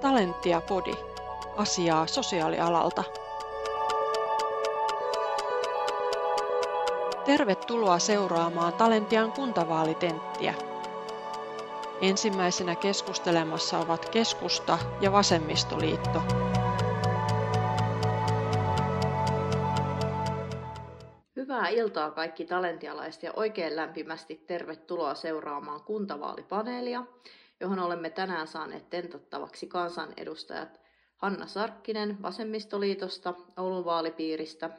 Talentia Podi, asiaa sosiaalialalta. Tervetuloa seuraamaan Talentian kuntavaalitenttiä. Ensimmäisenä keskustelemassa ovat keskusta ja vasemmistoliitto. Hyvää iltaa kaikki talentialaiset ja oikein lämpimästi tervetuloa seuraamaan kuntavaalipaneelia, johon olemme tänään saaneet tentattavaksi kansanedustajat Hanna Sarkkinen Vasemmistoliitosta Oulun vaalipiiristä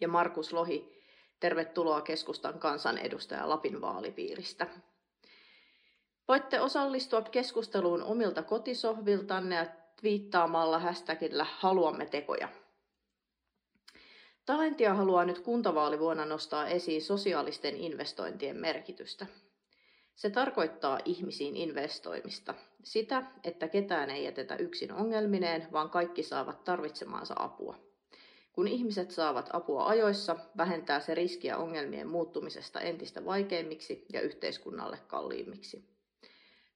ja Markus Lohi, tervetuloa keskustan kansanedustaja Lapin vaalipiiristä. Voitte osallistua keskusteluun omilta kotisohviltanne ja twiittaamalla hashtagillä haluamme tekoja. Talentia haluaa nyt kuntavaalivuonna nostaa esiin sosiaalisten investointien merkitystä. Se tarkoittaa ihmisiin investoimista. Sitä, että ketään ei jätetä yksin ongelmineen, vaan kaikki saavat tarvitsemaansa apua. Kun ihmiset saavat apua ajoissa, vähentää se riskiä ongelmien muuttumisesta entistä vaikeimmiksi ja yhteiskunnalle kalliimmiksi.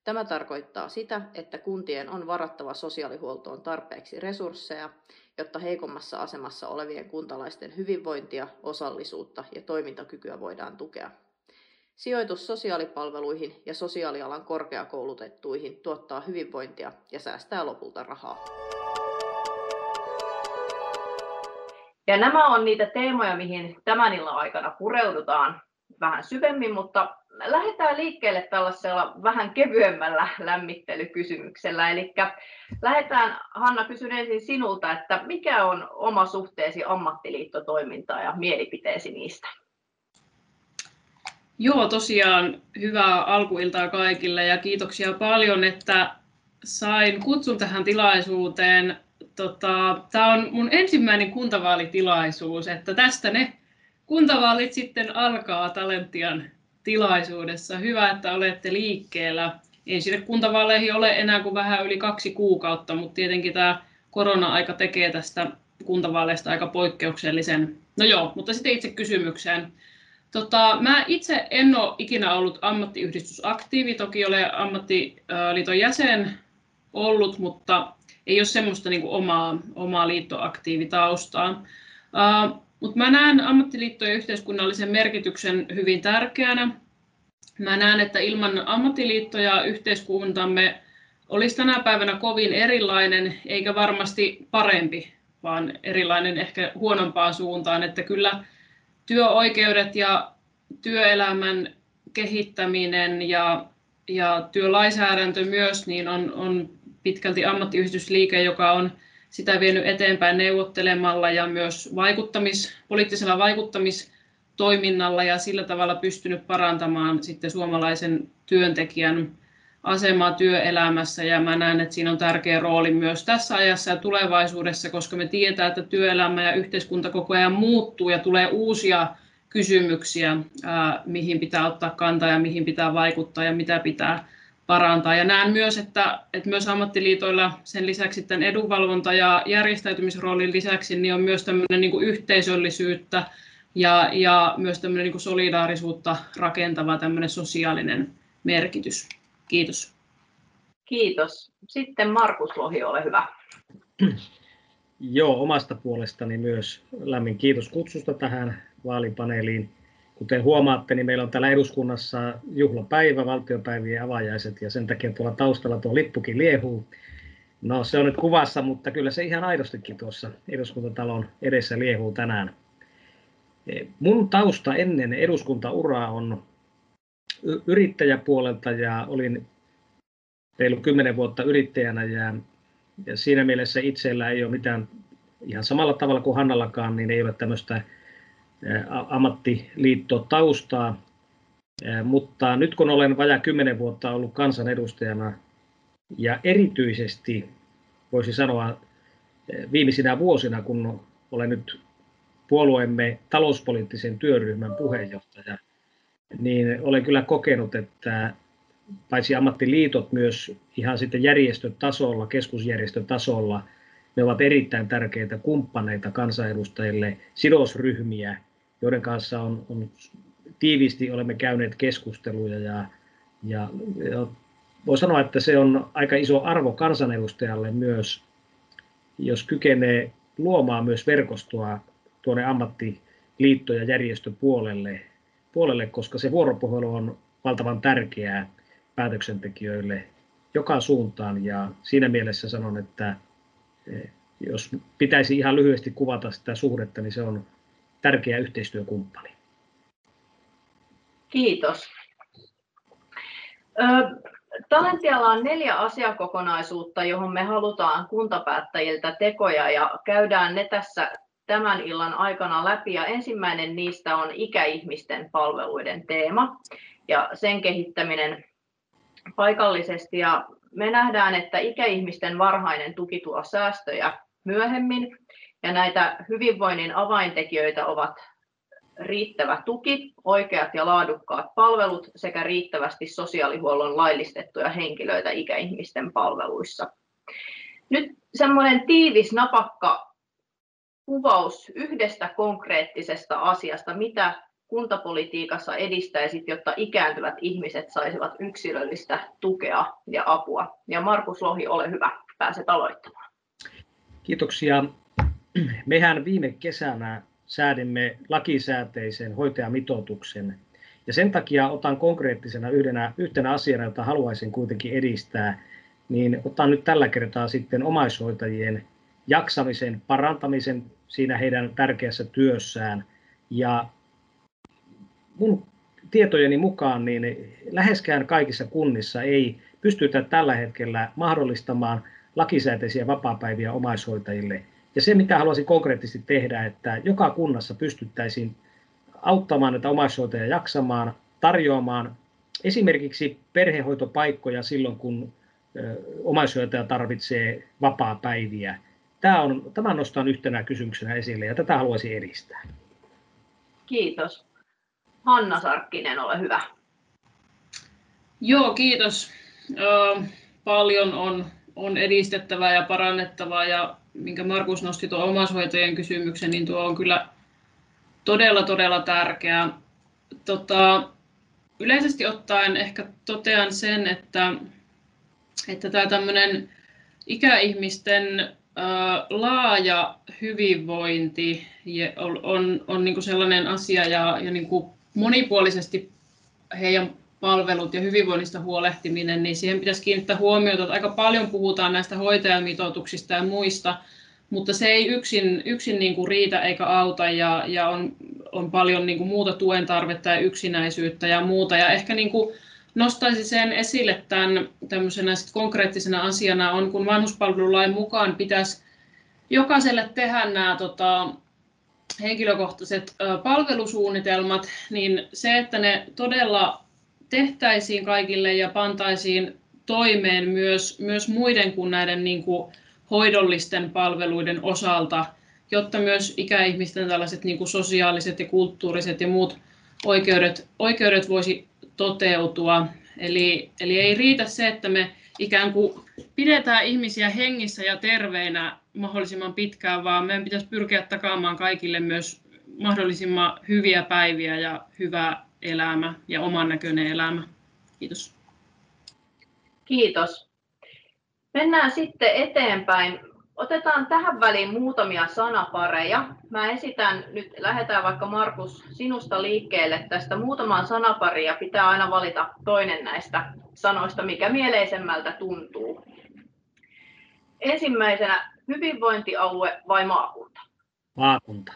Tämä tarkoittaa sitä, että kuntien on varattava sosiaalihuoltoon tarpeeksi resursseja, jotta heikommassa asemassa olevien kuntalaisten hyvinvointia, osallisuutta ja toimintakykyä voidaan tukea. Sijoitus sosiaalipalveluihin ja sosiaalialan korkeakoulutettuihin tuottaa hyvinvointia ja säästää lopulta rahaa. Ja nämä on niitä teemoja, mihin tämän illan aikana pureudutaan vähän syvemmin, mutta lähdetään liikkeelle tällaisella vähän kevyemmällä lämmittelykysymyksellä. Eli lähdetään, Hanna, kysyn ensin sinulta, että mikä on oma suhteesi ammattiliittotoimintaan ja mielipiteesi niistä? Joo, tosiaan hyvää alkuiltaa kaikille ja kiitoksia paljon, että sain kutsun tähän tilaisuuteen. Tota, Tämä on mun ensimmäinen kuntavaalitilaisuus, että tästä ne kuntavaalit sitten alkaa Talentian tilaisuudessa. Hyvä, että olette liikkeellä. Ei sinne kuntavaaleihin ole enää kuin vähän yli kaksi kuukautta, mutta tietenkin tämä korona-aika tekee tästä kuntavaaleista aika poikkeuksellisen. No joo, mutta sitten itse kysymykseen. Tota, mä itse en ole ikinä ollut ammattiyhdistysaktiivi, toki olen ammattiliiton jäsen ollut, mutta ei ole semmoista niin omaa, omaa liittoaktiivitaustaa. Uh, mutta mä näen ammattiliittojen yhteiskunnallisen merkityksen hyvin tärkeänä. Mä näen, että ilman ammattiliittoja yhteiskuntamme olisi tänä päivänä kovin erilainen, eikä varmasti parempi, vaan erilainen ehkä huonompaan suuntaan. Että kyllä työoikeudet ja työelämän kehittäminen ja, ja työlainsäädäntö myös niin on, on pitkälti ammattiyhdistysliike, joka on sitä vienyt eteenpäin neuvottelemalla ja myös vaikuttamis, poliittisella vaikuttamistoiminnalla ja sillä tavalla pystynyt parantamaan sitten suomalaisen työntekijän asemaa työelämässä ja mä näen, että siinä on tärkeä rooli myös tässä ajassa ja tulevaisuudessa, koska me tiedetään, että työelämä ja yhteiskunta koko ajan muuttuu ja tulee uusia kysymyksiä, mihin pitää ottaa kantaa ja mihin pitää vaikuttaa ja mitä pitää parantaa. Ja näen myös, että, että myös ammattiliitoilla sen lisäksi tämän edunvalvonta- ja järjestäytymisroolin lisäksi niin on myös tämmöinen niin kuin yhteisöllisyyttä ja, ja myös tämmöinen niin kuin solidaarisuutta rakentava tämmöinen sosiaalinen merkitys. Kiitos. Kiitos. Sitten Markus Lohi, ole hyvä. Joo, omasta puolestani myös lämmin kiitos kutsusta tähän vaalipaneeliin. Kuten huomaatte, niin meillä on täällä eduskunnassa juhlapäivä, valtiopäivien avajaiset, ja sen takia tuolla taustalla tuo lippukin liehuu. No se on nyt kuvassa, mutta kyllä se ihan aidostikin tuossa eduskuntatalon edessä liehuu tänään. Mun tausta ennen eduskuntauraa on yrittäjäpuolelta ja olin reilu kymmenen vuotta yrittäjänä ja, ja siinä mielessä itsellä ei ole mitään ihan samalla tavalla kuin Hannallakaan, niin ei ole tämmöistä ammattiliittotaustaa, mutta nyt kun olen vajaa kymmenen vuotta ollut kansanedustajana ja erityisesti voisi sanoa viimeisinä vuosina, kun olen nyt puolueemme talouspoliittisen työryhmän puheenjohtaja, niin olen kyllä kokenut, että paitsi ammattiliitot myös ihan sitten järjestötasolla, keskusjärjestötasolla, ne ovat erittäin tärkeitä kumppaneita kansanedustajille, sidosryhmiä, joiden kanssa on, on tiiviisti olemme käyneet keskusteluja ja, ja, ja voi sanoa, että se on aika iso arvo kansanedustajalle myös, jos kykenee luomaan myös verkostoa tuonne ammattiliitto- ja järjestöpuolelle, puolelle, koska se vuoropuhelu on valtavan tärkeää päätöksentekijöille joka suuntaan. Ja siinä mielessä sanon, että eh, jos pitäisi ihan lyhyesti kuvata sitä suhdetta, niin se on tärkeä yhteistyökumppani. Kiitos. Talentialla on neljä asiakokonaisuutta, johon me halutaan kuntapäättäjiltä tekoja ja käydään ne tässä tämän illan aikana läpi. Ja ensimmäinen niistä on ikäihmisten palveluiden teema ja sen kehittäminen paikallisesti. Ja me nähdään, että ikäihmisten varhainen tuki tuo säästöjä myöhemmin ja näitä hyvinvoinnin avaintekijöitä ovat riittävä tuki, oikeat ja laadukkaat palvelut sekä riittävästi sosiaalihuollon laillistettuja henkilöitä ikäihmisten palveluissa. Nyt semmoinen tiivis, napakka kuvaus yhdestä konkreettisesta asiasta, mitä kuntapolitiikassa edistäisit, jotta ikääntyvät ihmiset saisivat yksilöllistä tukea ja apua. Ja Markus Lohi, ole hyvä, pääset aloittamaan. Kiitoksia. Mehän viime kesänä säädimme lakisääteisen hoitajamitoituksen. Ja sen takia otan konkreettisena yhdenä, yhtenä asiana, jota haluaisin kuitenkin edistää, niin otan nyt tällä kertaa sitten omaishoitajien jaksamisen parantamisen siinä heidän tärkeässä työssään. Ja mun tietojeni mukaan niin läheskään kaikissa kunnissa ei pystytä tällä hetkellä mahdollistamaan lakisääteisiä vapaapäiviä omaishoitajille – ja se, mitä haluaisin konkreettisesti tehdä, että joka kunnassa pystyttäisiin auttamaan näitä omaishoitajia jaksamaan, tarjoamaan esimerkiksi perhehoitopaikkoja silloin, kun omaishoitaja tarvitsee vapaa-päiviä. Tämä on, tämä nostan yhtenä kysymyksenä esille ja tätä haluaisin edistää. Kiitos. Hanna Sarkkinen, ole hyvä. Joo, kiitos. paljon on, on edistettävää ja parannettavaa ja minkä Markus nosti tuon omaishoitajien kysymyksen, niin tuo on kyllä todella, todella tärkeä. Tota, yleisesti ottaen ehkä totean sen, että, että tämä tämmöinen ikäihmisten laaja hyvinvointi on, on, on niin sellainen asia ja, ja niin monipuolisesti heidän palvelut ja hyvinvoinnista huolehtiminen, niin siihen pitäisi kiinnittää huomiota, että aika paljon puhutaan näistä hoitajamitoituksista ja muista, mutta se ei yksin, yksin niin kuin riitä eikä auta ja, ja on, on paljon niin kuin muuta tuen tarvetta ja yksinäisyyttä ja muuta. Ja ehkä niin kuin nostaisin sen esille tämän tämmöisenä konkreettisena asiana on, kun vanhuspalvelulain mukaan pitäisi jokaiselle tehdä nämä tota, henkilökohtaiset ö, palvelusuunnitelmat, niin se, että ne todella tehtäisiin kaikille ja pantaisiin toimeen myös, myös muiden kuin näiden niin kuin hoidollisten palveluiden osalta, jotta myös ikäihmisten tällaiset niin kuin sosiaaliset ja kulttuuriset ja muut oikeudet, oikeudet voisi toteutua. Eli, eli ei riitä se, että me ikään kuin pidetään ihmisiä hengissä ja terveinä mahdollisimman pitkään, vaan meidän pitäisi pyrkiä takaamaan kaikille myös mahdollisimman hyviä päiviä ja hyvää elämä ja oman näköinen elämä. Kiitos. Kiitos. Mennään sitten eteenpäin. Otetaan tähän väliin muutamia sanapareja. Mä esitän nyt, lähdetään vaikka Markus sinusta liikkeelle tästä muutaman sanaparia. Pitää aina valita toinen näistä sanoista, mikä mieleisemmältä tuntuu. Ensimmäisenä hyvinvointialue vai maakunta? Maakunta.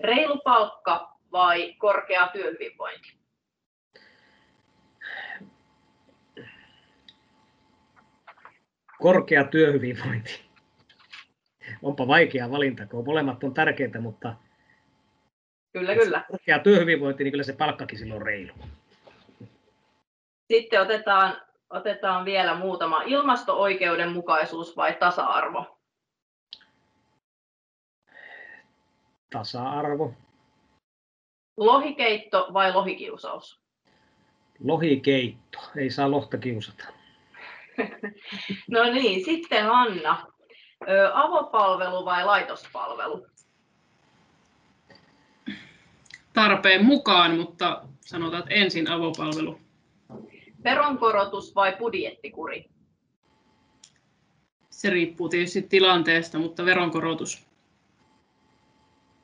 Reilu palkka vai korkea työhyvinvointi? Korkea työhyvinvointi. Onpa vaikea valinta, kun molemmat on tärkeitä, mutta Kyllä, kyllä. Korkea työhyvinvointi, niin kyllä se palkkakin silloin reilu. Sitten otetaan, otetaan vielä muutama. Ilmasto-oikeudenmukaisuus vai tasa-arvo? Tasa-arvo. Lohikeitto vai lohikiusaus? Lohikeitto. Ei saa lohta kiusata. no niin, sitten Anna. Avopalvelu vai laitospalvelu? Tarpeen mukaan, mutta sanotaan, että ensin avopalvelu. veronkorotus vai budjettikuri? Se riippuu tietysti tilanteesta, mutta veronkorotus.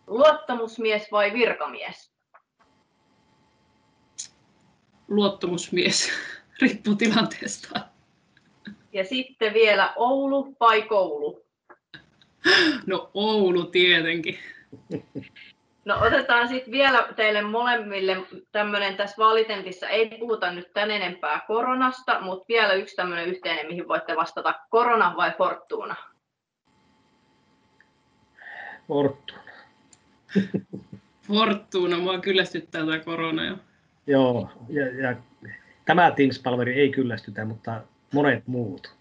Luottamusmies vai virkamies? Luottamusmies, riippuu tilanteesta. Ja sitten vielä Oulu vai koulu? No Oulu tietenkin. No otetaan sitten vielä teille molemmille tämmöinen tässä vaalitentissä, ei puhuta nyt tän enempää koronasta, mutta vielä yksi tämmöinen yhteinen, mihin voitte vastata, korona vai Fortuna? Fortuna. Fortuna, mua kyllästyttää tämä korona jo. Joo, ja, ja tämä Teams-palveri ei kyllästytä, mutta monet muut.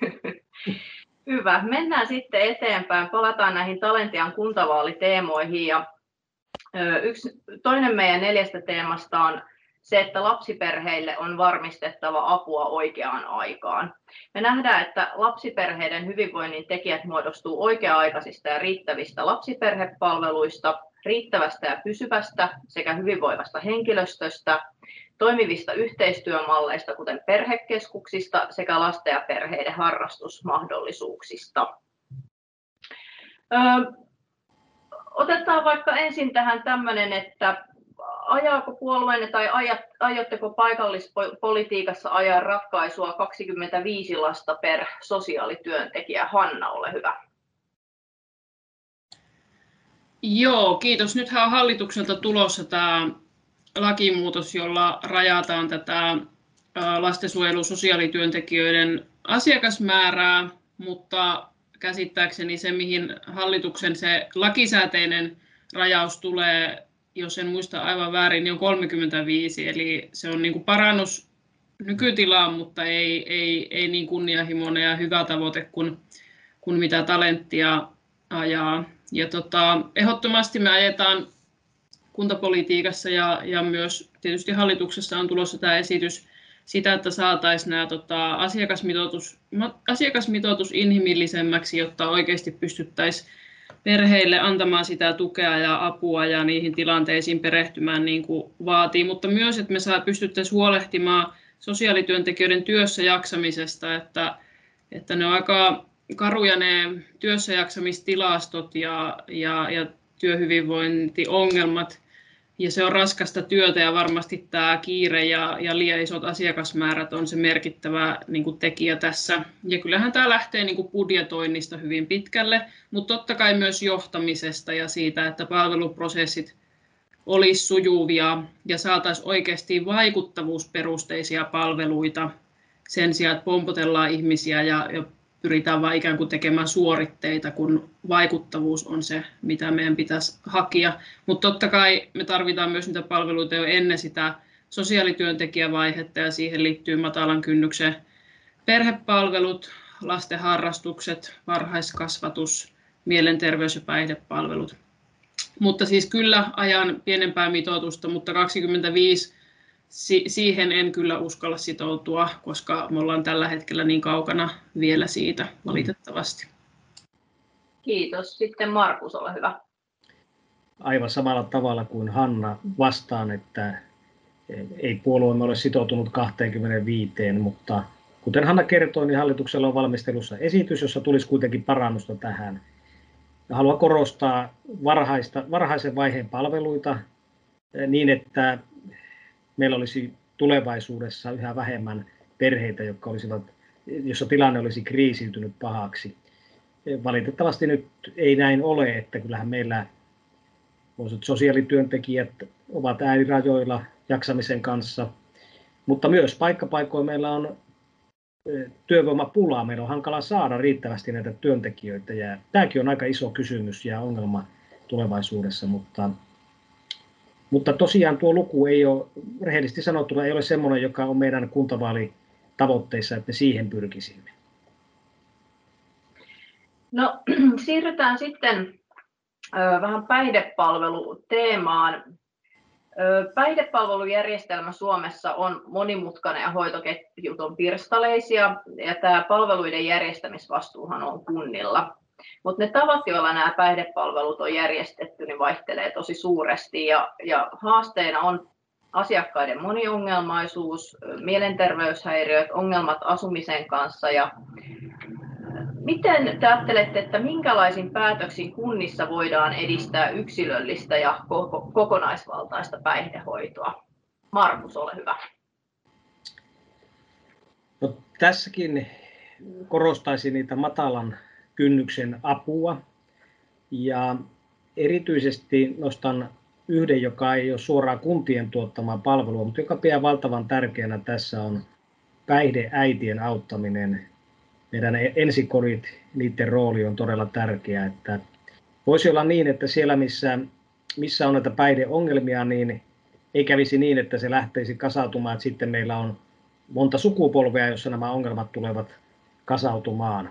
Hyvä. Mennään sitten eteenpäin. Palataan näihin Talentian kuntavaaliteemoihin. Ja yksi, toinen meidän neljästä teemasta on se, että lapsiperheille on varmistettava apua oikeaan aikaan. Me nähdään, että lapsiperheiden hyvinvoinnin tekijät muodostuu oikea-aikaisista ja riittävistä lapsiperhepalveluista, riittävästä ja pysyvästä sekä hyvinvoivasta henkilöstöstä, toimivista yhteistyömalleista, kuten perhekeskuksista sekä lasten ja perheiden harrastusmahdollisuuksista. otetaan vaikka ensin tähän tämmöinen, että ajaako puolueenne tai aiotteko paikallispolitiikassa ajaa ratkaisua 25 lasta per sosiaalityöntekijä? Hanna, ole hyvä. Joo, kiitos. Nythän on hallitukselta tulossa tämä lakimuutos, jolla rajataan tätä lastensuojelun sosiaalityöntekijöiden asiakasmäärää, mutta käsittääkseni se, mihin hallituksen se lakisääteinen rajaus tulee, jos en muista aivan väärin, niin on 35, eli se on niin kuin parannus nykytilaan, mutta ei, ei, ei niin kunnianhimoinen ja hyvä tavoite kuin, kuin mitä talenttia ajaa. Ja tota, ehdottomasti me ajetaan kuntapolitiikassa ja, ja myös tietysti hallituksessa on tulossa tämä esitys sitä, että saataisiin nämä tota, asiakasmitoitus, asiakasmitoitus inhimillisemmäksi, jotta oikeasti pystyttäisiin perheille antamaan sitä tukea ja apua ja niihin tilanteisiin perehtymään niin kuin vaatii, mutta myös, että me saa, pystyttäisiin huolehtimaan sosiaalityöntekijöiden työssä jaksamisesta, että, että ne on aika karuja ne työssäjaksamistilastot ja, ja, ja työhyvinvointiongelmat. Ja se on raskasta työtä ja varmasti tämä kiire ja, ja liian isot asiakasmäärät on se merkittävä niin kuin tekijä tässä. Ja kyllähän tämä lähtee niin kuin budjetoinnista hyvin pitkälle, mutta totta kai myös johtamisesta ja siitä, että palveluprosessit olisi sujuvia ja saataisiin oikeasti vaikuttavuusperusteisia palveluita sen sijaan, että pompotellaan ihmisiä ja, ja pyritään vain ikään kuin tekemään suoritteita, kun vaikuttavuus on se, mitä meidän pitäisi hakea. Mutta totta kai me tarvitaan myös niitä palveluita jo ennen sitä sosiaalityöntekijävaihetta ja siihen liittyy matalan kynnyksen perhepalvelut, lasten harrastukset, varhaiskasvatus, mielenterveys- ja päihdepalvelut. Mutta siis kyllä ajan pienempää mitoitusta, mutta 25 si- siihen en kyllä uskalla sitoutua, koska me ollaan tällä hetkellä niin kaukana vielä siitä valitettavasti. Kiitos. Sitten Markus, ole hyvä. Aivan samalla tavalla kuin Hanna vastaan, että ei puolueemme ole sitoutunut 25, mutta kuten Hanna kertoi, niin hallituksella on valmistelussa esitys, jossa tulisi kuitenkin parannusta tähän. haluan korostaa varhaista, varhaisen vaiheen palveluita niin, että meillä olisi tulevaisuudessa yhä vähemmän perheitä, jotka olisivat, jossa tilanne olisi kriisiytynyt pahaksi. Valitettavasti nyt ei näin ole, että kyllähän meillä sosiaalityöntekijät ovat äärirajoilla jaksamisen kanssa, mutta myös paikkapaikoin meillä on työvoimapulaa, meillä on hankala saada riittävästi näitä työntekijöitä ja tämäkin on aika iso kysymys ja ongelma tulevaisuudessa, mutta mutta tosiaan tuo luku ei ole, rehellisesti sanottuna, ei ole semmoinen, joka on meidän kuntavaalitavoitteissa, että me siihen pyrkisimme. No siirrytään sitten vähän päihdepalveluteemaan. Päihdepalvelujärjestelmä Suomessa on monimutkainen ja hoitoketjut on pirstaleisia ja tämä palveluiden järjestämisvastuuhan on kunnilla. Mutta ne tavat, joilla nämä päihdepalvelut on järjestetty, niin vaihtelee tosi suuresti ja, ja haasteena on asiakkaiden moniongelmaisuus, mielenterveyshäiriöt, ongelmat asumisen kanssa ja Miten te ajattelette, että minkälaisin päätöksin kunnissa voidaan edistää yksilöllistä ja kokonaisvaltaista päihdehoitoa? Markus, ole hyvä. No, tässäkin korostaisin niitä matalan kynnyksen apua ja erityisesti nostan yhden, joka ei ole suoraan kuntien tuottamaa palvelua, mutta joka pidän valtavan tärkeänä tässä on päihdeäitien auttaminen. Meidän ensikodit, niiden rooli on todella tärkeä. Että voisi olla niin, että siellä missä, missä on näitä päihdeongelmia, niin ei kävisi niin, että se lähteisi kasautumaan, että sitten meillä on monta sukupolvea, jossa nämä ongelmat tulevat kasautumaan.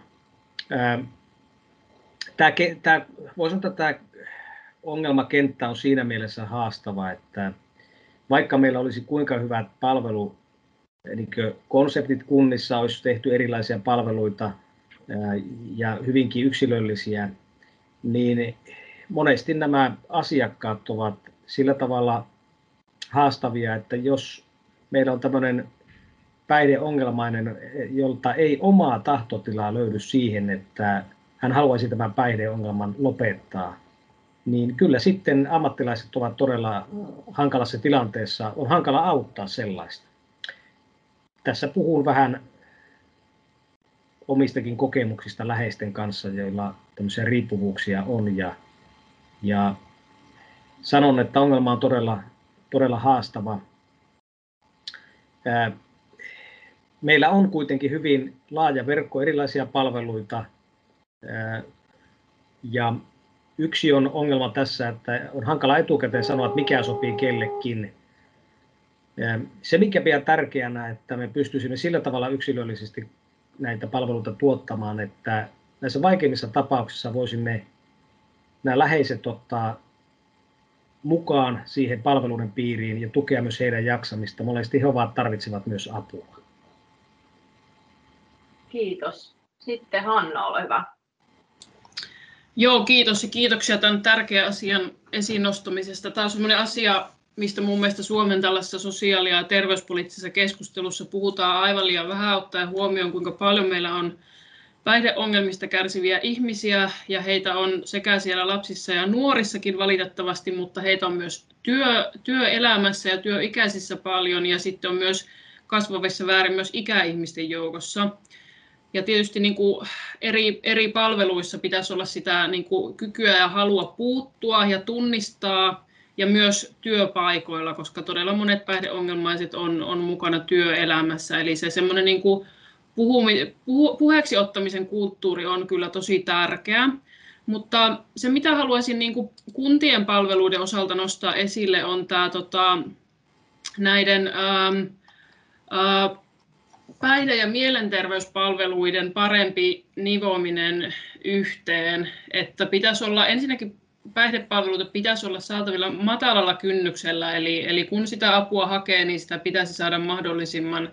Tämä, tämä, voisi sanoa, että tämä ongelmakenttä on siinä mielessä haastava, että vaikka meillä olisi kuinka hyvät palvelu, eli konseptit kunnissa olisi tehty erilaisia palveluita ja hyvinkin yksilöllisiä, niin monesti nämä asiakkaat ovat sillä tavalla haastavia, että jos meillä on tämmöinen päihdeongelmainen, jolta ei omaa tahtotilaa löydy siihen, että hän haluaisi tämän päihdeongelman lopettaa, niin kyllä sitten ammattilaiset ovat todella hankalassa tilanteessa. On hankala auttaa sellaista. Tässä puhun vähän omistakin kokemuksista läheisten kanssa, joilla tämmöisiä riippuvuuksia on. Ja, ja sanon, että ongelma on todella, todella haastava. Meillä on kuitenkin hyvin laaja verkko erilaisia palveluita. Ja yksi on ongelma tässä, että on hankala etukäteen sanoa, että mikä sopii kellekin. Se, mikä pidän tärkeänä, että me pystyisimme sillä tavalla yksilöllisesti näitä palveluita tuottamaan, että näissä vaikeimmissa tapauksissa voisimme nämä läheiset ottaa mukaan siihen palveluiden piiriin ja tukea myös heidän jaksamista. Monesti he ovat tarvitsevat myös apua. Kiitos. Sitten Hanna, ole hyvä. Joo, kiitos ja kiitoksia tämän tärkeän asian esiin nostamisesta. Tämä on sellainen asia, mistä mun mielestä Suomen tällaisessa sosiaali- ja terveyspoliittisessa keskustelussa puhutaan aivan liian vähän ottaen huomioon, kuinka paljon meillä on päihdeongelmista kärsiviä ihmisiä ja heitä on sekä siellä lapsissa ja nuorissakin valitettavasti, mutta heitä on myös työ, työelämässä ja työikäisissä paljon ja sitten on myös kasvavissa väärin myös ikäihmisten joukossa. Ja tietysti niin kuin eri, eri palveluissa pitäisi olla sitä niin kuin kykyä ja halua puuttua ja tunnistaa, ja myös työpaikoilla, koska todella monet päihdeongelmaiset on, on mukana työelämässä. Eli se semmoinen niin kuin puhumi, puhu, puheeksi ottamisen kulttuuri on kyllä tosi tärkeä. Mutta se, mitä haluaisin niin kuin kuntien palveluiden osalta nostaa esille, on tämä tota, näiden ähm, äh, päihde- ja mielenterveyspalveluiden parempi nivominen yhteen, että pitäisi olla ensinnäkin päihdepalveluita pitäisi olla saatavilla matalalla kynnyksellä, eli, eli kun sitä apua hakee, niin sitä pitäisi saada mahdollisimman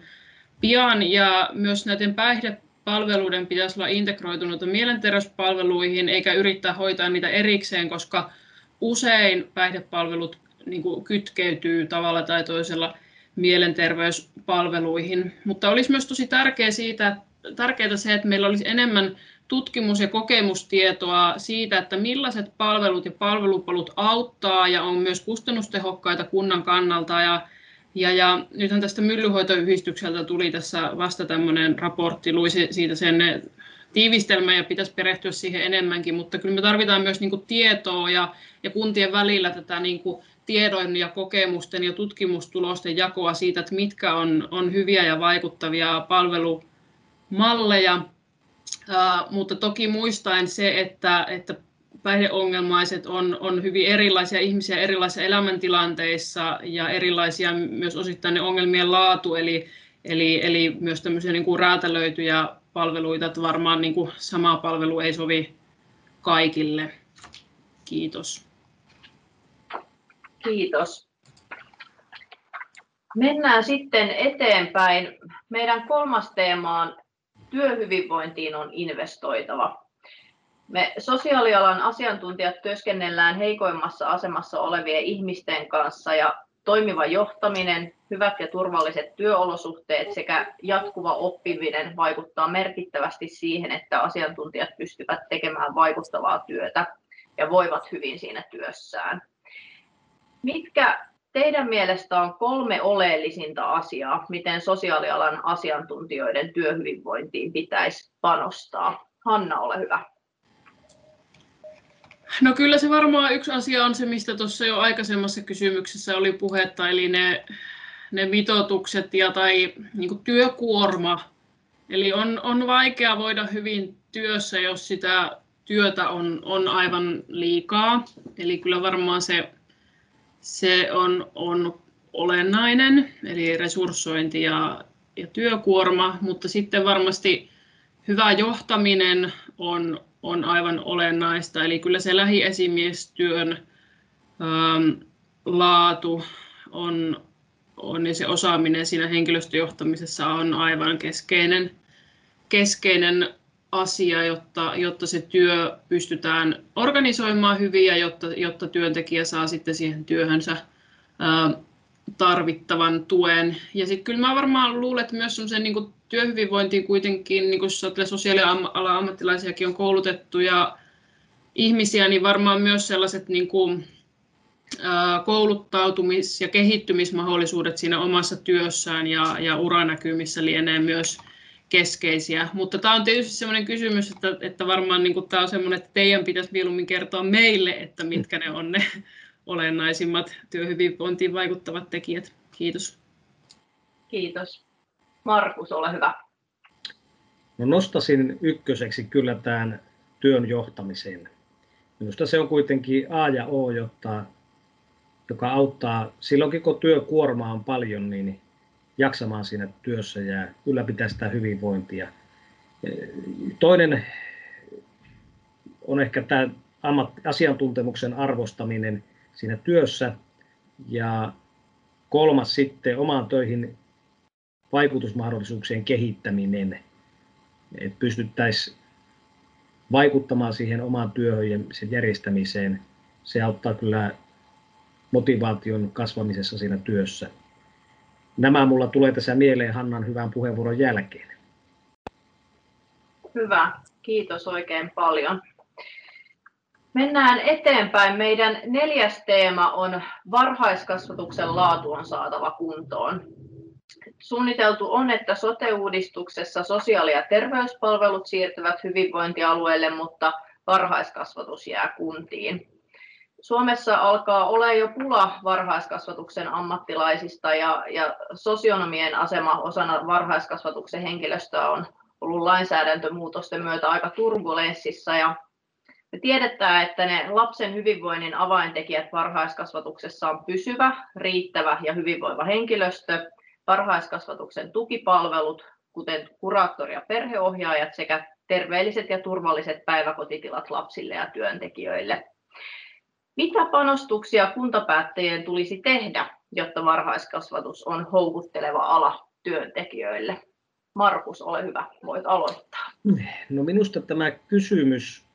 pian, ja myös näiden päihdepalveluiden pitäisi olla integroituneita mielenterveyspalveluihin, eikä yrittää hoitaa niitä erikseen, koska usein päihdepalvelut niin kuin kytkeytyy tavalla tai toisella mielenterveyspalveluihin. Mutta olisi myös tosi tärkeää, siitä, tärkeää se, että meillä olisi enemmän tutkimus- ja kokemustietoa siitä, että millaiset palvelut ja palvelupolut auttaa ja on myös kustannustehokkaita kunnan kannalta. Ja, ja, ja nythän tästä myllyhoitoyhdistykseltä tuli tässä vasta tämmöinen raportti, luisi siitä sen tiivistelmä ja pitäisi perehtyä siihen enemmänkin, mutta kyllä me tarvitaan myös niin tietoa ja, ja kuntien välillä tätä niin kuin tiedon ja kokemusten ja tutkimustulosten jakoa siitä, että mitkä on, on hyviä ja vaikuttavia palvelumalleja Uh, mutta toki muistaen se, että, että päihdeongelmaiset on, on hyvin erilaisia ihmisiä erilaisissa elämäntilanteissa ja erilaisia myös osittain ne ongelmien laatu, eli, eli, eli myös tämmöisiä niin kuin räätälöityjä palveluita, että varmaan niin kuin sama palvelu ei sovi kaikille. Kiitos. Kiitos. Mennään sitten eteenpäin. Meidän kolmas teema on työhyvinvointiin on investoitava. Me sosiaalialan asiantuntijat työskennellään heikoimmassa asemassa olevien ihmisten kanssa ja toimiva johtaminen, hyvät ja turvalliset työolosuhteet sekä jatkuva oppiminen vaikuttaa merkittävästi siihen, että asiantuntijat pystyvät tekemään vaikuttavaa työtä ja voivat hyvin siinä työssään. Mitkä teidän mielestä on kolme oleellisinta asiaa, miten sosiaalialan asiantuntijoiden työhyvinvointiin pitäisi panostaa? Hanna, ole hyvä. No kyllä se varmaan yksi asia on se, mistä tuossa jo aikaisemmassa kysymyksessä oli puhetta, eli ne, ne mitoitukset ja tai niin työkuorma. Eli on, on vaikea voida hyvin työssä, jos sitä työtä on, on aivan liikaa. Eli kyllä varmaan se, se on, on olennainen, eli resurssointi ja, ja työkuorma, mutta sitten varmasti hyvä johtaminen on, on aivan olennaista. Eli kyllä se lähiesimiestyön ähm, laatu on, on ja se osaaminen siinä henkilöstöjohtamisessa on aivan keskeinen, keskeinen asia, jotta, jotta se työ pystytään organisoimaan hyvin ja jotta, jotta työntekijä saa sitten siihen työhönsä ää, tarvittavan tuen. Ja sitten kyllä mä varmaan luulen, että myös semmoisen niin työhyvinvointiin kuitenkin, niin kuin sosiaalialan ammattilaisiakin on koulutettu ja ihmisiä, niin varmaan myös sellaiset niin kuin, kouluttautumis- ja kehittymismahdollisuudet siinä omassa työssään ja, ja uranäkymissä lienee myös keskeisiä. Mutta tämä on tietysti sellainen kysymys, että, että varmaan niin kuin tämä on sellainen, että teidän pitäisi mieluummin kertoa meille, että mitkä ne on ne olennaisimmat työhyvinvointiin vaikuttavat tekijät. Kiitos. Kiitos. Markus, ole hyvä. No nostasin ykköseksi kyllä tämän työn johtamisen. Minusta se on kuitenkin A ja O, jotta, joka auttaa silloinkin, kun työkuorma on paljon, niin jaksamaan siinä työssä ja ylläpitää sitä hyvinvointia. Toinen on ehkä tämä asiantuntemuksen arvostaminen siinä työssä ja kolmas sitten omaan töihin vaikutusmahdollisuuksien kehittäminen, että pystyttäisiin vaikuttamaan siihen omaan työhön ja sen järjestämiseen. Se auttaa kyllä motivaation kasvamisessa siinä työssä. Nämä mulla tulee tässä mieleen Hannan hyvän puheenvuoron jälkeen. Hyvä, kiitos oikein paljon. Mennään eteenpäin. Meidän neljäs teema on varhaiskasvatuksen laatu on saatava kuntoon. Suunniteltu on, että sote-uudistuksessa sosiaali- ja terveyspalvelut siirtyvät hyvinvointialueelle, mutta varhaiskasvatus jää kuntiin. Suomessa alkaa olla jo pula varhaiskasvatuksen ammattilaisista ja, ja sosionomien asema osana varhaiskasvatuksen henkilöstöä on ollut lainsäädäntömuutosten myötä aika turbulenssissa ja me tiedetään, että ne lapsen hyvinvoinnin avaintekijät varhaiskasvatuksessa on pysyvä, riittävä ja hyvinvoiva henkilöstö, varhaiskasvatuksen tukipalvelut, kuten kuraattori- ja perheohjaajat sekä terveelliset ja turvalliset päiväkotitilat lapsille ja työntekijöille. Mitä panostuksia kuntapäättäjien tulisi tehdä, jotta varhaiskasvatus on houkutteleva ala työntekijöille? Markus, ole hyvä, voit aloittaa. No minusta tämä kysymys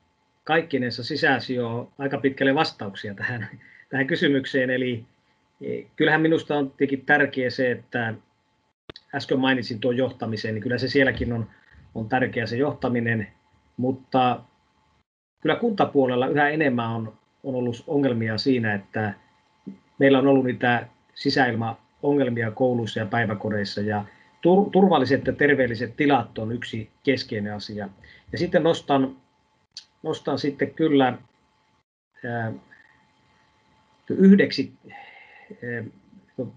kaikkinensa sisälsi jo aika pitkälle vastauksia tähän, tähän kysymykseen. Eli e, kyllähän minusta on tietenkin tärkeä se, että äsken mainitsin tuon johtamisen, niin kyllä se sielläkin on, on tärkeä se johtaminen, mutta kyllä kuntapuolella yhä enemmän on, on ollut ongelmia siinä, että meillä on ollut niitä sisäilmaongelmia kouluissa ja päiväkodeissa ja turvalliset ja terveelliset tilat on yksi keskeinen asia. Ja sitten nostan nostan sitten kyllä yhdeksi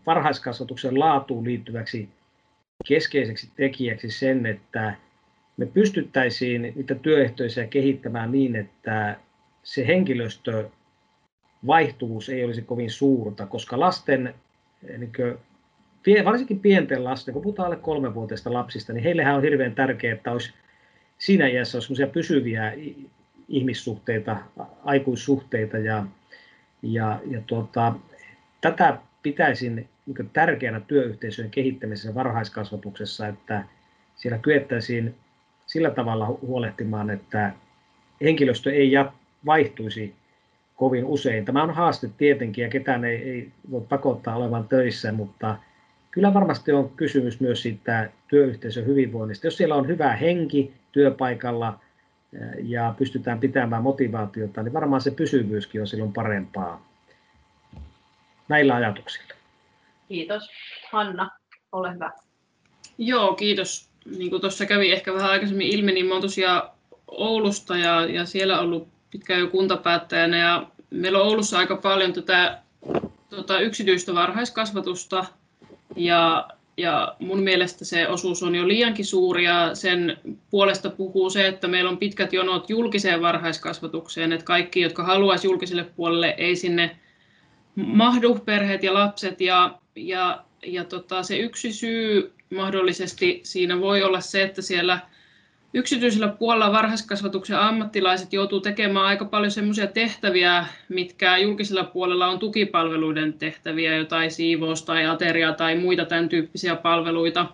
varhaiskasvatuksen laatuun liittyväksi keskeiseksi tekijäksi sen, että me pystyttäisiin niitä työehtoisia kehittämään niin, että se henkilöstö vaihtuvuus ei olisi kovin suurta, koska lasten, niin kuin, varsinkin pienten lasten, kun puhutaan alle kolmevuotiaista lapsista, niin heillehän on hirveän tärkeää, että olisi siinä iässä olisi pysyviä ihmissuhteita, aikuissuhteita ja, ja, ja tuota, tätä pitäisin niin tärkeänä työyhteisöjen kehittämisessä varhaiskasvatuksessa, että siellä kyettäisiin sillä tavalla huolehtimaan, että henkilöstö ei vaihtuisi kovin usein. Tämä on haaste tietenkin ja ketään ei, ei voi pakottaa olevan töissä, mutta kyllä varmasti on kysymys myös siitä työyhteisön hyvinvoinnista. Jos siellä on hyvä henki työpaikalla ja pystytään pitämään motivaatiota, niin varmaan se pysyvyyskin on silloin parempaa. Näillä ajatuksilla. Kiitos. Hanna, ole hyvä. Joo, kiitos. Niin kuin tuossa kävi ehkä vähän aikaisemmin ilmi, niin mä tosiaan Oulusta ja, ja siellä ollut pitkään jo kuntapäättäjänä ja meillä on Oulussa aika paljon tätä tota, yksityistä varhaiskasvatusta ja, ja mun mielestä se osuus on jo liiankin suuri ja sen puolesta puhuu se, että meillä on pitkät jonot julkiseen varhaiskasvatukseen, että kaikki, jotka haluaisi julkiselle puolelle, ei sinne mahdu perheet ja lapset ja, ja, ja tota, se yksi syy mahdollisesti siinä voi olla se, että siellä – yksityisellä puolella varhaiskasvatuksen ammattilaiset joutuu tekemään aika paljon sellaisia tehtäviä, mitkä julkisella puolella on tukipalveluiden tehtäviä, jotain siivous tai ateria tai muita tämän tyyppisiä palveluita.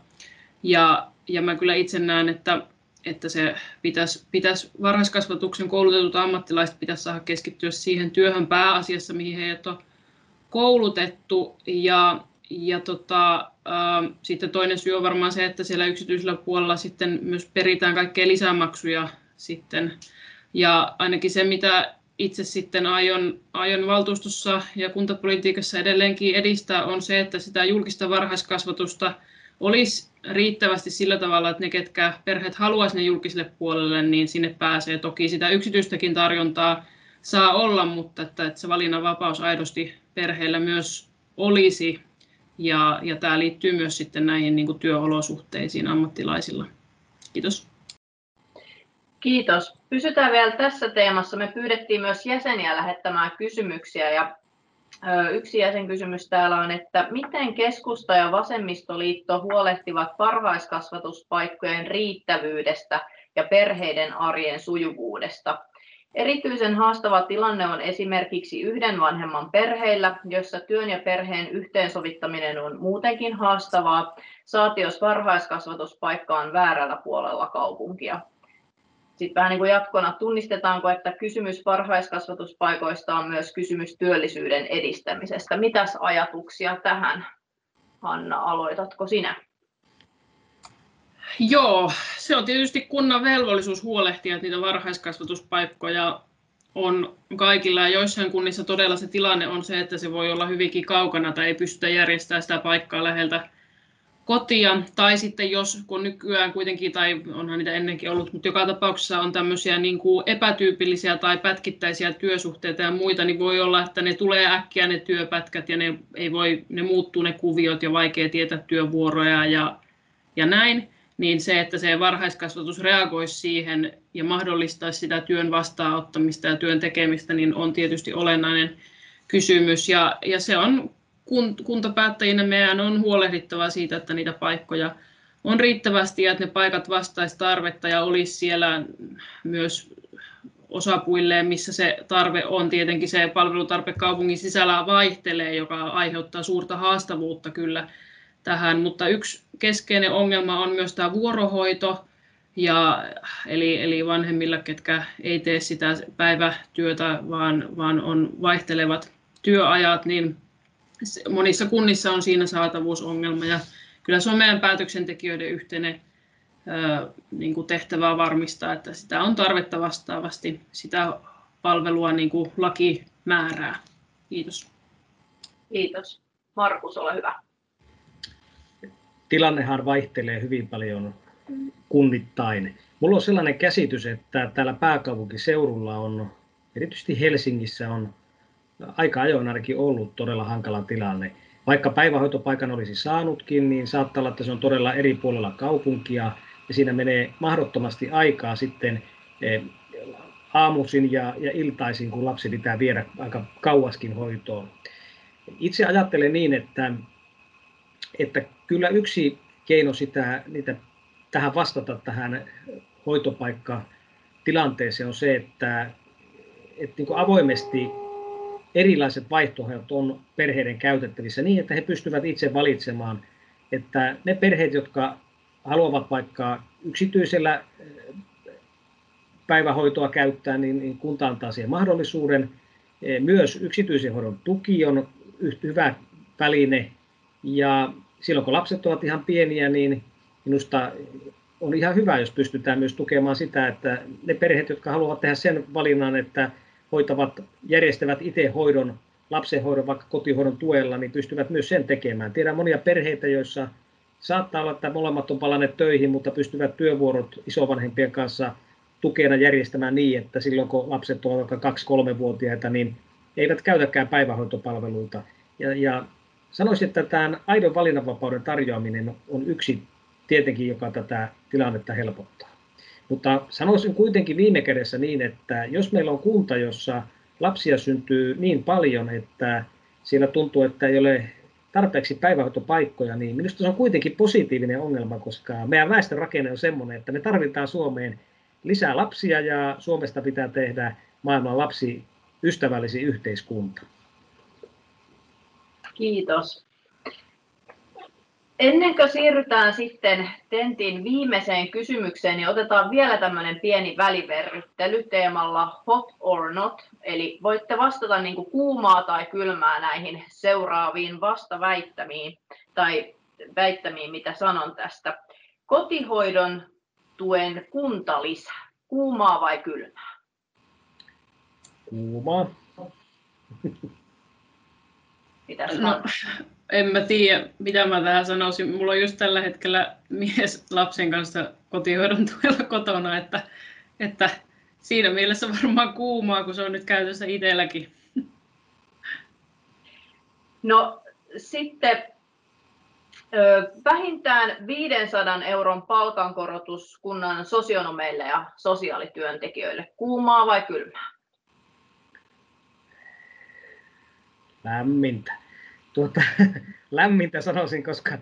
Ja, ja mä kyllä itse näen, että, että se pitäisi, pitäisi varhaiskasvatuksen koulutetut ammattilaiset pitäisi saada keskittyä siihen työhön pääasiassa, mihin heidät on koulutettu. Ja, ja tota, äh, sitten toinen syy on varmaan se, että siellä yksityisellä puolella sitten myös peritään kaikkea lisämaksuja sitten. Ja ainakin se, mitä itse sitten aion, aion valtuustossa ja kuntapolitiikassa edelleenkin edistää, on se, että sitä julkista varhaiskasvatusta olisi riittävästi sillä tavalla, että ne, ketkä perheet haluaisivat ne julkiselle puolelle, niin sinne pääsee. Toki sitä yksityistäkin tarjontaa saa olla, mutta että, että se valinnanvapaus aidosti perheillä myös olisi ja, ja tämä liittyy myös sitten näihin niin kuin työolosuhteisiin ammattilaisilla. Kiitos. Kiitos. Pysytään vielä tässä teemassa. Me pyydettiin myös jäseniä lähettämään kysymyksiä ja Yksi jäsenkysymys täällä on, että miten keskusta ja vasemmistoliitto huolehtivat varhaiskasvatuspaikkojen riittävyydestä ja perheiden arjen sujuvuudesta? Erityisen haastava tilanne on esimerkiksi yhden vanhemman perheillä, jossa työn ja perheen yhteensovittaminen on muutenkin haastavaa, saati jos varhaiskasvatuspaikka on väärällä puolella kaupunkia. Sitten vähän niin kuin jatkona, tunnistetaanko, että kysymys varhaiskasvatuspaikoista on myös kysymys työllisyyden edistämisestä. Mitäs ajatuksia tähän, Hanna, aloitatko sinä? Joo, se on tietysti kunnan velvollisuus huolehtia, että niitä varhaiskasvatuspaikkoja on kaikilla ja joissain kunnissa todella se tilanne on se, että se voi olla hyvinkin kaukana tai ei pystytä järjestämään sitä paikkaa läheltä kotia. Tai sitten jos, kun nykyään kuitenkin, tai onhan niitä ennenkin ollut, mutta joka tapauksessa on tämmöisiä niin kuin epätyypillisiä tai pätkittäisiä työsuhteita ja muita, niin voi olla, että ne tulee äkkiä ne työpätkät ja ne, ei voi, ne muuttuu ne kuviot ja vaikea tietää työvuoroja ja, ja näin niin se, että se varhaiskasvatus reagoisi siihen ja mahdollistaisi sitä työn vastaanottamista ja työn tekemistä, niin on tietysti olennainen kysymys. Ja, ja se on kuntapäättäjinä meidän on huolehdittava siitä, että niitä paikkoja on riittävästi ja että ne paikat vastaisi tarvetta ja olisi siellä myös osapuilleen, missä se tarve on. Tietenkin se palvelutarpe kaupungin sisällä vaihtelee, joka aiheuttaa suurta haastavuutta kyllä tähän, mutta yksi keskeinen ongelma on myös tämä vuorohoito, ja, eli, eli vanhemmilla, ketkä ei tee sitä päivätyötä, vaan, vaan on vaihtelevat työajat, niin monissa kunnissa on siinä saatavuusongelma. Ja kyllä se on meidän päätöksentekijöiden yhteinen ää, niin kuin tehtävä varmistaa, että sitä on tarvetta vastaavasti sitä palvelua niin kuin laki määrää. Kiitos. Kiitos. Markus, ole hyvä tilannehan vaihtelee hyvin paljon kunnittain. Mulla on sellainen käsitys, että täällä pääkaupunkiseudulla on, erityisesti Helsingissä on aika ajoin ainakin ollut todella hankala tilanne. Vaikka päivähoitopaikan olisi saanutkin, niin saattaa olla, että se on todella eri puolella kaupunkia ja siinä menee mahdottomasti aikaa sitten eh, aamuisin ja, ja iltaisin, kun lapsi pitää viedä aika kauaskin hoitoon. Itse ajattelen niin, että että kyllä yksi keino sitä, niitä, tähän vastata tähän hoitopaikkatilanteeseen on se, että, että niin avoimesti erilaiset vaihtoehdot on perheiden käytettävissä niin, että he pystyvät itse valitsemaan, että ne perheet, jotka haluavat vaikka yksityisellä päivähoitoa käyttää, niin, niin kunta antaa siihen mahdollisuuden. Myös yksityisen hoidon tuki on hyvä väline ja silloin kun lapset ovat ihan pieniä, niin minusta on ihan hyvä, jos pystytään myös tukemaan sitä, että ne perheet, jotka haluavat tehdä sen valinnan, että hoitavat, järjestävät itse hoidon, lapsenhoidon vaikka kotihoidon tuella, niin pystyvät myös sen tekemään. Tiedän monia perheitä, joissa saattaa olla, että molemmat on palanneet töihin, mutta pystyvät työvuorot isovanhempien kanssa tukena järjestämään niin, että silloin kun lapset ovat vaikka 2-3-vuotiaita, niin eivät käytäkään päivähoitopalveluita. Ja, ja sanoisin, että tämän aidon valinnanvapauden tarjoaminen on yksi tietenkin, joka tätä tilannetta helpottaa. Mutta sanoisin kuitenkin viime kädessä niin, että jos meillä on kunta, jossa lapsia syntyy niin paljon, että siellä tuntuu, että ei ole tarpeeksi päivähoitopaikkoja, niin minusta se on kuitenkin positiivinen ongelma, koska meidän väestörakenne on sellainen, että me tarvitaan Suomeen lisää lapsia ja Suomesta pitää tehdä maailman lapsi ystävällisin yhteiskunta. Kiitos. Ennen kuin siirrytään sitten Tentin viimeiseen kysymykseen, niin otetaan vielä tämmöinen pieni väliverryttely teemalla hot or not. Eli voitte vastata niin kuin kuumaa tai kylmää näihin seuraaviin vastaväittämiin tai väittämiin, mitä sanon tästä. Kotihoidon tuen kuntalisä, kuumaa vai kylmää? Kuumaa. Mitä no, en mä tiedä, mitä mä tähän sanoisin. Mulla on just tällä hetkellä mies lapsen kanssa kotihoidon tuella kotona, että, että siinä mielessä varmaan kuumaa, kun se on nyt käytössä itselläkin. No sitten vähintään 500 euron palkankorotus kunnan sosionomeille ja sosiaalityöntekijöille. Kuumaa vai kylmää? Lämmintä tuota, lämmintä sanoisin, koska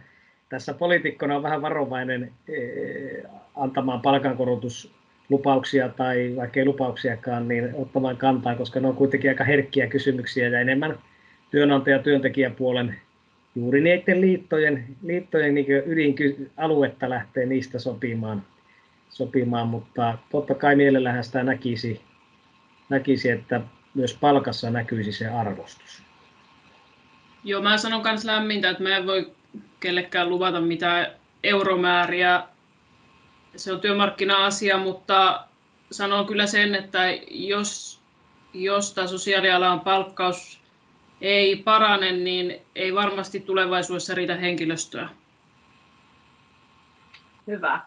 tässä poliitikkona on vähän varovainen e, antamaan palkankorotuslupauksia tai vaikka ei lupauksiakaan, niin ottamaan kantaa, koska ne on kuitenkin aika herkkiä kysymyksiä ja enemmän työnantaja- työntekijäpuolen juuri niiden liittojen, liittojen niin ydinaluetta lähtee niistä sopimaan, sopimaan, mutta totta kai mielellähän sitä näkisi, näkisi, että myös palkassa näkyisi se arvostus. Joo, mä sanon myös lämmintä, että mä en voi kellekään luvata mitään euromääriä. Se on työmarkkina-asia, mutta sanon kyllä sen, että jos, jos tämä sosiaalialan palkkaus ei parane, niin ei varmasti tulevaisuudessa riitä henkilöstöä. Hyvä.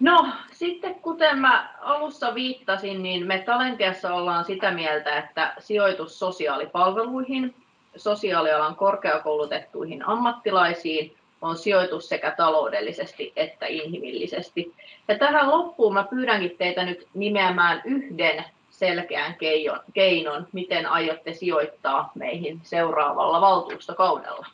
No, sitten kuten mä alussa viittasin, niin me Talentiassa ollaan sitä mieltä, että sijoitus sosiaalipalveluihin sosiaalialan korkeakoulutettuihin ammattilaisiin on sijoitus sekä taloudellisesti että inhimillisesti. Ja tähän loppuun mä pyydänkin teitä nyt nimeämään yhden selkeän keinon, miten aiotte sijoittaa meihin seuraavalla valtuustokaudella.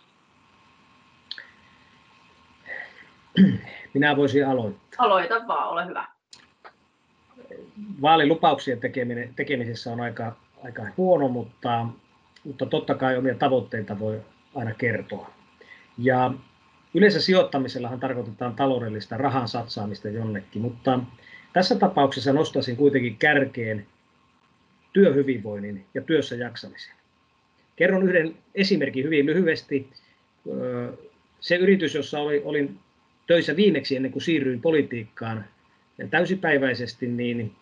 Minä voisin aloittaa. Aloita vaan, ole hyvä. Vaalilupauksien tekemisessä on aika, aika huono, mutta mutta totta kai omia tavoitteita voi aina kertoa. Ja yleensä sijoittamisellahan tarkoitetaan taloudellista rahan satsaamista jonnekin, mutta tässä tapauksessa nostaisin kuitenkin kärkeen työhyvinvoinnin ja työssä jaksamisen. Kerron yhden esimerkin hyvin lyhyesti. Se yritys, jossa olin töissä viimeksi ennen kuin siirryin politiikkaan täysipäiväisesti, niin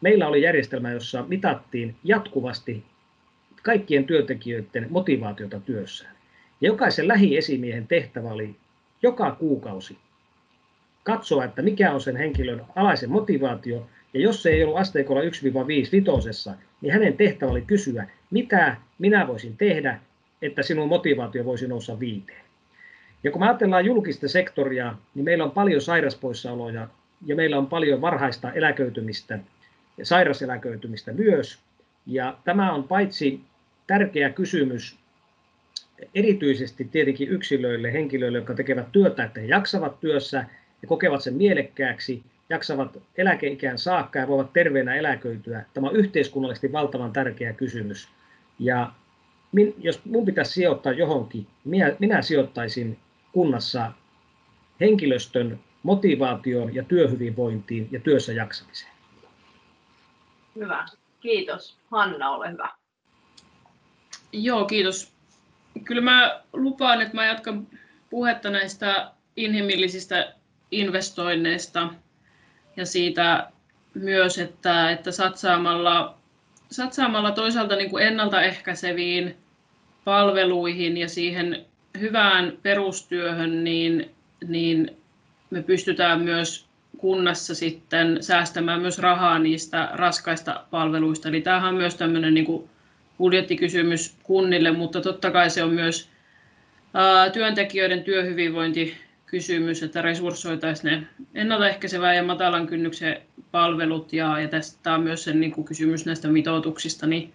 meillä oli järjestelmä, jossa mitattiin jatkuvasti kaikkien työntekijöiden motivaatiota työssään. Ja jokaisen lähiesimiehen tehtävä oli joka kuukausi katsoa, että mikä on sen henkilön alaisen motivaatio, ja jos se ei ollut asteikolla 1-5 vitosessa, niin hänen tehtävä oli kysyä, mitä minä voisin tehdä, että sinun motivaatio voisi nousta viiteen. Ja kun me ajatellaan julkista sektoria, niin meillä on paljon sairaspoissaoloja ja meillä on paljon varhaista eläköitymistä ja sairaseläköitymistä myös. Ja tämä on paitsi tärkeä kysymys erityisesti tietenkin yksilöille, henkilöille, jotka tekevät työtä, että he jaksavat työssä ja kokevat sen mielekkääksi, jaksavat eläkeikään saakka ja voivat terveenä eläköityä. Tämä on yhteiskunnallisesti valtavan tärkeä kysymys. Ja min, jos minun pitäisi sijoittaa johonkin, minä, minä sijoittaisin kunnassa henkilöstön motivaatioon ja työhyvinvointiin ja työssä jaksamiseen. Hyvä. Kiitos. Hanna, ole hyvä. Joo, kiitos. Kyllä mä lupaan, että mä jatkan puhetta näistä inhimillisistä investoinneista ja siitä myös, että, että satsaamalla, satsaamalla toisaalta niin kuin ennaltaehkäiseviin palveluihin ja siihen hyvään perustyöhön, niin, niin me pystytään myös kunnassa sitten säästämään myös rahaa niistä raskaista palveluista. Eli tämähän on myös tämmöinen niin kuin budjettikysymys kunnille, mutta totta kai se on myös työntekijöiden työhyvinvointikysymys, että resurssoitaisiin ne ennaltaehkäisevää ja matalan kynnyksen palvelut. Ja, ja tästä on myös sen niin kuin kysymys näistä mitoituksista niin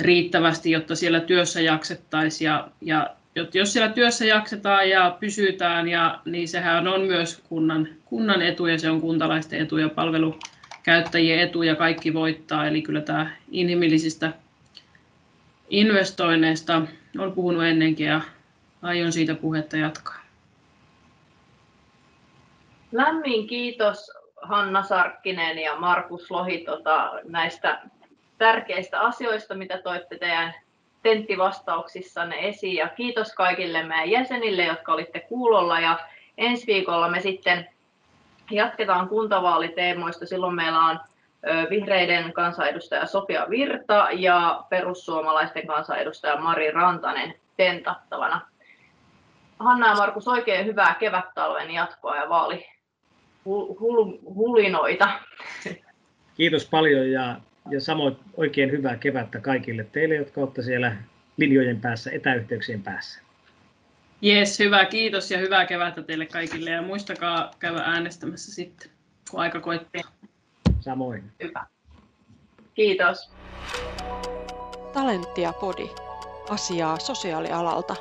riittävästi, jotta siellä työssä jaksettaisiin ja, ja jos siellä työssä jaksetaan ja pysytään, ja, niin sehän on myös kunnan, kunnan etu ja se on kuntalaisten etu ja palvelukäyttäjien etu ja kaikki voittaa. Eli kyllä tämä inhimillisistä investoinneista on puhunut ennenkin ja aion siitä puhetta jatkaa. Lämmin kiitos Hanna Sarkkinen ja Markus Lohi tota, näistä tärkeistä asioista, mitä toitte teidän tenttivastauksissanne esiin. Ja kiitos kaikille meidän jäsenille, jotka olitte kuulolla. Ja ensi viikolla me sitten jatketaan kuntavaaliteemoista. Silloin meillä on vihreiden kansanedustaja Sofia Virta ja perussuomalaisten kansanedustaja Mari Rantanen tentattavana. Hanna ja Markus, oikein hyvää kevättalven jatkoa ja vaali hulinoita. Kiitos paljon ja ja samoin oikein hyvää kevättä kaikille teille, jotka olette siellä linjojen päässä, etäyhteyksien päässä. Jes, hyvä, kiitos ja hyvää kevättä teille kaikille ja muistakaa käydä äänestämässä sitten, kun aika koittaa. Samoin. Hyvä. Kiitos. Talenttia Podi. Asiaa sosiaalialalta.